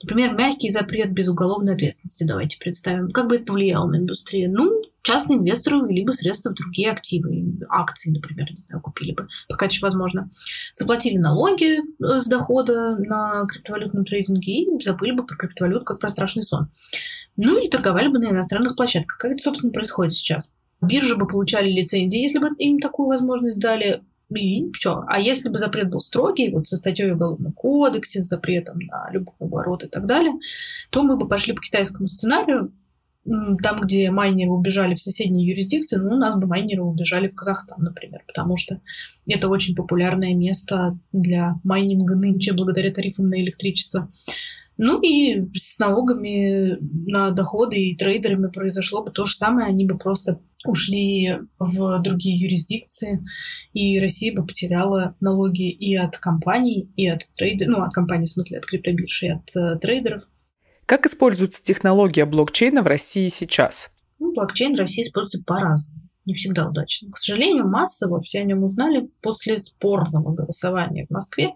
Speaker 9: Например, мягкий запрет без уголовной ответственности. Давайте представим. Как бы это повлияло на индустрию? Ну, частные инвесторы увели бы средства в другие активы. Акции, например, не знаю, купили бы, пока еще возможно. Заплатили налоги э, с дохода на криптовалютном трейдинге и забыли бы про криптовалюту как про страшный сон. Ну и торговали бы на иностранных площадках. Как это, собственно, происходит сейчас? Биржи бы получали лицензии, если бы им такую возможность дали, и все. А если бы запрет был строгий, вот со статьей Уголовного кодекса, с запретом на любой оборот и так далее, то мы бы пошли по китайскому сценарию, там, где майнеры убежали в соседние юрисдикции, ну, у нас бы майнеры убежали в Казахстан, например, потому что это очень популярное место для майнинга нынче благодаря тарифам на электричество. Ну и с налогами на доходы и трейдерами произошло бы то же самое. Они бы просто ушли в другие юрисдикции, и Россия бы потеряла налоги и от компаний, и от трейдеров, ну, от компаний, в смысле, от криптобирж, и от э, трейдеров.
Speaker 2: Как используется технология блокчейна в России сейчас?
Speaker 9: Ну, блокчейн в России используется по-разному не всегда удачно. К сожалению, массово все о нем узнали после спорного голосования в Москве,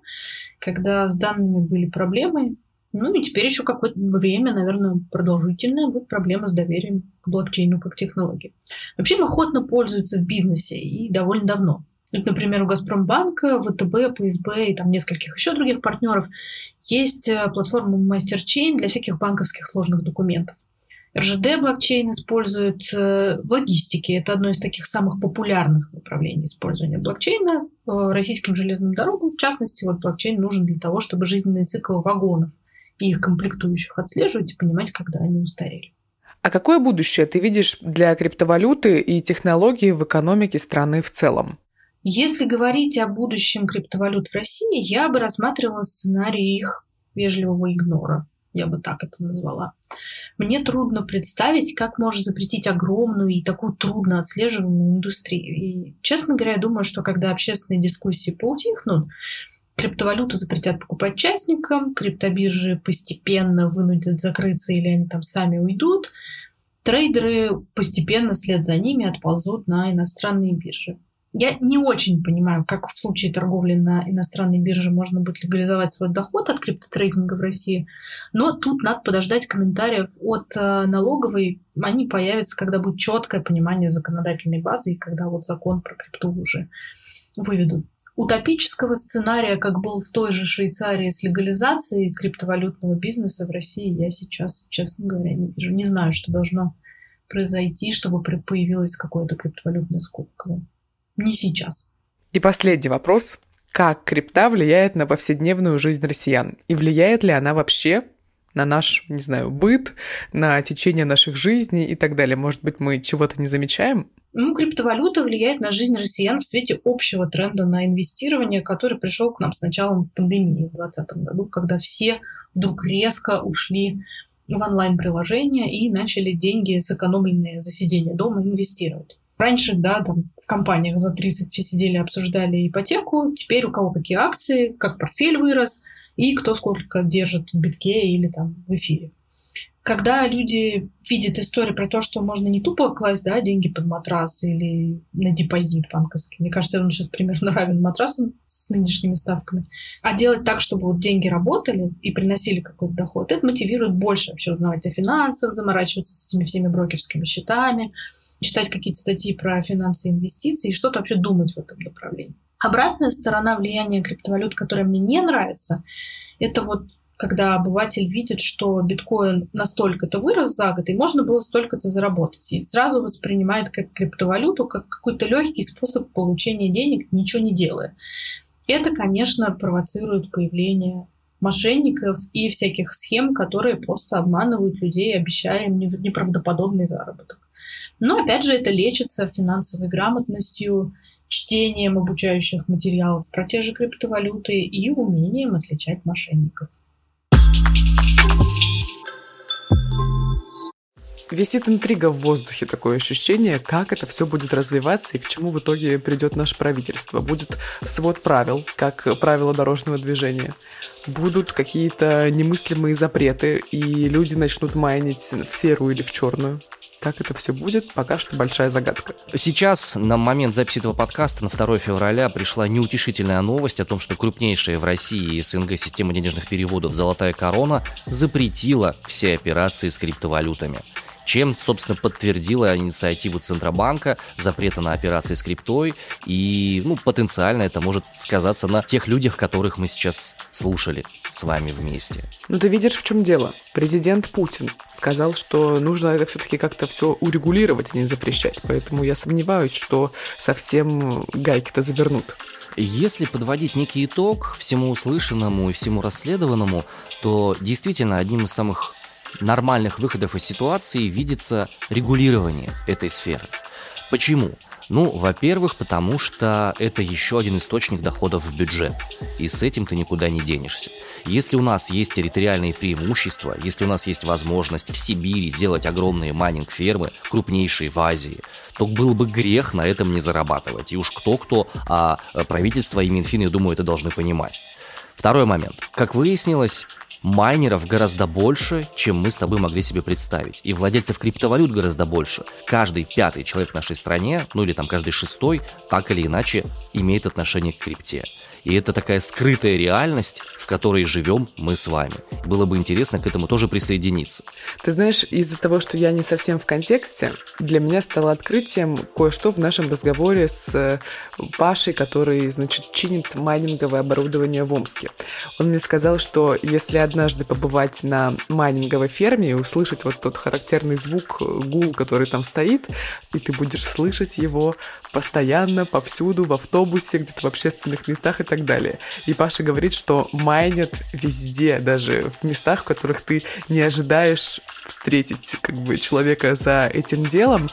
Speaker 9: когда с данными были проблемы, ну и теперь еще какое-то время, наверное, продолжительное будет проблема с доверием к блокчейну как технологии. Вообще им охотно пользуются в бизнесе и довольно давно. Например, у Газпромбанка, ВТБ, ПСБ и там нескольких еще других партнеров есть э, платформа MasterChain для всяких банковских сложных документов. РЖД блокчейн использует э, в логистике. Это одно из таких самых популярных направлений использования блокчейна. Э, российским железным дорогам, в частности, вот блокчейн нужен для того, чтобы жизненный цикл вагонов и их комплектующих отслеживать и понимать, когда они устарели.
Speaker 2: А какое будущее ты видишь для криптовалюты и технологий в экономике страны в целом?
Speaker 9: Если говорить о будущем криптовалют в России, я бы рассматривала сценарий их вежливого игнора. Я бы так это назвала. Мне трудно представить, как можно запретить огромную и такую трудно отслеживаемую индустрию. И, честно говоря, я думаю, что когда общественные дискуссии поутихнут, Криптовалюту запретят покупать частникам, криптобиржи постепенно вынудят закрыться или они там сами уйдут. Трейдеры постепенно вслед за ними отползут на иностранные биржи. Я не очень понимаю, как в случае торговли на иностранной бирже можно будет легализовать свой доход от криптотрейдинга в России, но тут надо подождать комментариев от э, налоговой. Они появятся, когда будет четкое понимание законодательной базы и когда вот закон про крипту уже выведут. утопического сценария, как был в той же Швейцарии с легализацией криптовалютного бизнеса в России, я сейчас, честно говоря, не вижу. Не знаю, что должно произойти, чтобы появилась какое-то криптовалютное скобковое. Не сейчас.
Speaker 2: И последний вопрос. Как крипта влияет на повседневную жизнь россиян? И влияет ли она вообще на наш, не знаю, быт, на течение наших жизней и так далее? Может быть, мы чего-то не замечаем?
Speaker 9: Ну, криптовалюта влияет на жизнь россиян в свете общего тренда на инвестирование, который пришел к нам с началом пандемии в 2020 году, когда все вдруг резко ушли в онлайн-приложения и начали деньги, сэкономленные за сидение дома, инвестировать. Раньше, да, там в компаниях за 30 все сидели, обсуждали ипотеку. Теперь у кого какие акции, как портфель вырос, и кто сколько держит в битке или там в эфире. Когда люди видят историю про то, что можно не тупо класть да, деньги под матрас или на депозит банковский, мне кажется, он сейчас примерно равен матрасу с нынешними ставками, а делать так, чтобы вот деньги работали и приносили какой-то доход, это мотивирует больше вообще узнавать о финансах, заморачиваться с этими всеми брокерскими счетами, читать какие-то статьи про финансы и инвестиции и что-то вообще думать в этом направлении. Обратная сторона влияния криптовалют, которая мне не нравится, это вот когда обыватель видит, что биткоин настолько-то вырос за год, и можно было столько-то заработать. И сразу воспринимает как криптовалюту, как какой-то легкий способ получения денег, ничего не делая. Это, конечно, провоцирует появление мошенников и всяких схем, которые просто обманывают людей, обещая им неправдоподобный заработок. Но, опять же, это лечится финансовой грамотностью, чтением обучающих материалов про те же криптовалюты и умением отличать мошенников.
Speaker 2: Висит интрига в воздухе, такое ощущение, как это все будет развиваться и к чему в итоге придет наше правительство. Будет свод правил, как правила дорожного движения. Будут какие-то немыслимые запреты, и люди начнут майнить в серую или в черную. Как это все будет, пока что большая загадка.
Speaker 1: Сейчас, на момент записи этого подкаста, на 2 февраля, пришла неутешительная новость о том, что крупнейшая в России и СНГ система денежных переводов «Золотая корона» запретила все операции с криптовалютами чем, собственно, подтвердила инициативу Центробанка запрета на операции с криптой, и, ну, потенциально это может сказаться на тех людях, которых мы сейчас слушали с вами вместе.
Speaker 2: Ну, ты видишь, в чем дело. Президент Путин сказал, что нужно это все-таки как-то все урегулировать, а не запрещать, поэтому я сомневаюсь, что совсем гайки-то завернут.
Speaker 1: Если подводить некий итог всему услышанному и всему расследованному, то действительно одним из самых нормальных выходов из ситуации видится регулирование этой сферы. Почему? Ну, во-первых, потому что это еще один источник доходов в бюджет, и с этим ты никуда не денешься. Если у нас есть территориальные преимущества, если у нас есть возможность в Сибири делать огромные майнинг-фермы, крупнейшие в Азии, то был бы грех на этом не зарабатывать. И уж кто-кто, а правительство и Минфин, я думаю, это должны понимать. Второй момент. Как выяснилось, майнеров гораздо больше, чем мы с тобой могли себе представить. И владельцев криптовалют гораздо больше. Каждый пятый человек в нашей стране, ну или там каждый шестой, так или иначе имеет отношение к крипте. И это такая скрытая реальность, в которой живем мы с вами. Было бы интересно к этому тоже присоединиться.
Speaker 2: Ты знаешь, из-за того, что я не совсем в контексте, для меня стало открытием кое-что в нашем разговоре с э, Пашей, который, значит, чинит майнинговое оборудование в Омске. Он мне сказал, что если однажды побывать на майнинговой ферме и услышать вот тот характерный звук, гул, который там стоит, и ты будешь слышать его постоянно, повсюду, в автобусе, где-то в общественных местах и так далее. И Паша говорит, что майнят везде, даже в местах, в которых ты не ожидаешь встретить как бы человека за этим делом.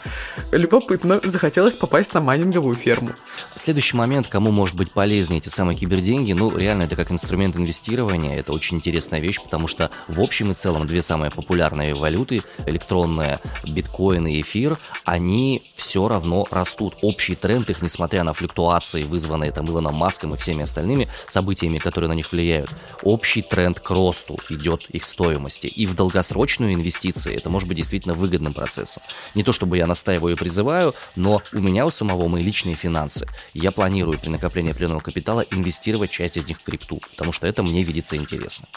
Speaker 2: Любопытно, захотелось попасть на майнинговую ферму.
Speaker 1: Следующий момент, кому может быть полезнее эти самые киберденьги, ну, реально, это как инструмент инвестирования, это очень интересная вещь, потому что в общем и целом две самые популярные валюты, электронная, биткоин и эфир, они все равно растут. Общий тренд их, несмотря на флюктуации, вызванные там Илоном Маском и всеми остальными событиями, которые на них влияют, общий тренд к росту идет их стоимости. И в долгосрочную инвестиции это может быть действительно выгодным процессом. Не то чтобы я настаиваю и призываю, но у меня у самого мои личные финансы. Я планирую при накоплении определенного капитала инвестировать часть из них в крипту, потому что это мне видится интересно.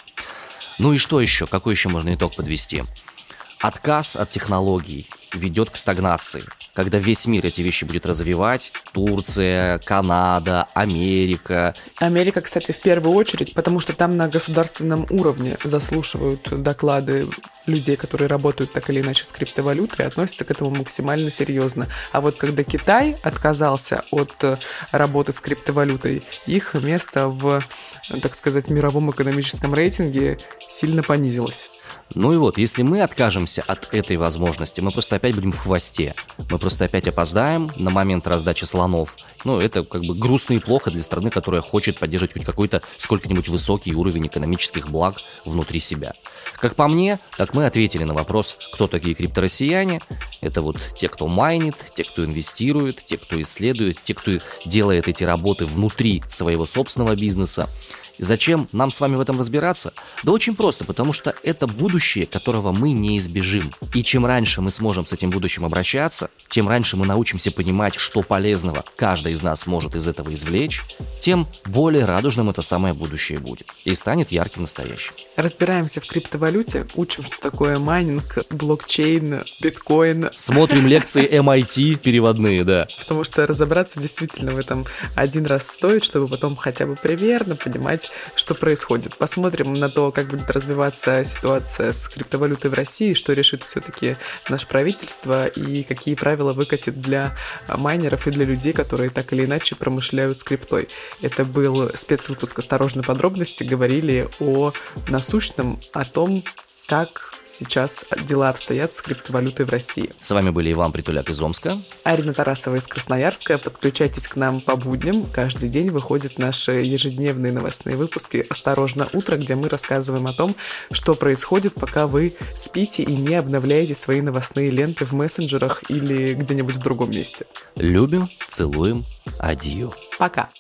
Speaker 1: Ну и что еще? Какой еще можно итог подвести? Отказ от технологий, ведет к стагнации. Когда весь мир эти вещи будет развивать, Турция, Канада, Америка.
Speaker 2: Америка, кстати, в первую очередь, потому что там на государственном уровне заслушивают доклады людей, которые работают так или иначе с криптовалютой, относятся к этому максимально серьезно. А вот когда Китай отказался от э, работы с криптовалютой, их место в, так сказать, мировом экономическом рейтинге сильно понизилось.
Speaker 1: Ну и вот, если мы откажемся от этой возможности, мы просто опять будем в хвосте. Мы просто опять опоздаем на момент раздачи слонов. Ну, это как бы грустно и плохо для страны, которая хочет поддерживать хоть какой-то сколько-нибудь высокий уровень экономических благ внутри себя. Как по мне, так мы ответили на вопрос, кто такие криптороссияне. Это вот те, кто майнит, те, кто инвестирует, те, кто исследует, те, кто делает эти работы внутри своего собственного бизнеса. И зачем нам с вами в этом разбираться? Да очень просто, потому что это будущее, которого мы не избежим. И чем раньше мы сможем с этим будущим обращаться, тем раньше мы научимся понимать, что полезного каждый из нас может из этого извлечь, тем более радужным это самое будущее будет. И станет ярким настоящим.
Speaker 2: Разбираемся в криптовалюте, учим, что такое майнинг, блокчейн, биткоин.
Speaker 1: Смотрим лекции MIT переводные, да.
Speaker 2: Потому что разобраться действительно в этом один раз стоит, чтобы потом хотя бы примерно понимать, что происходит. Посмотрим на то, как будет развиваться ситуация с криптовалютой в России, что решит все-таки наше правительство и какие правила выкатит для майнеров и для людей, которые так или иначе промышляют скриптой. Это был спецвыпуск «Осторожно, подробности». Говорили о насущном, о том, как сейчас дела обстоят с криптовалютой в России.
Speaker 1: С вами были Иван Притуляк из Омска.
Speaker 2: Арина Тарасова из Красноярска. Подключайтесь к нам по будням. Каждый день выходят наши ежедневные новостные выпуски «Осторожно, утро», где мы рассказываем о том, что происходит, пока вы спите и не обновляете свои новостные ленты в мессенджерах или где-нибудь в другом месте.
Speaker 1: Любим, целуем, адью.
Speaker 2: Пока.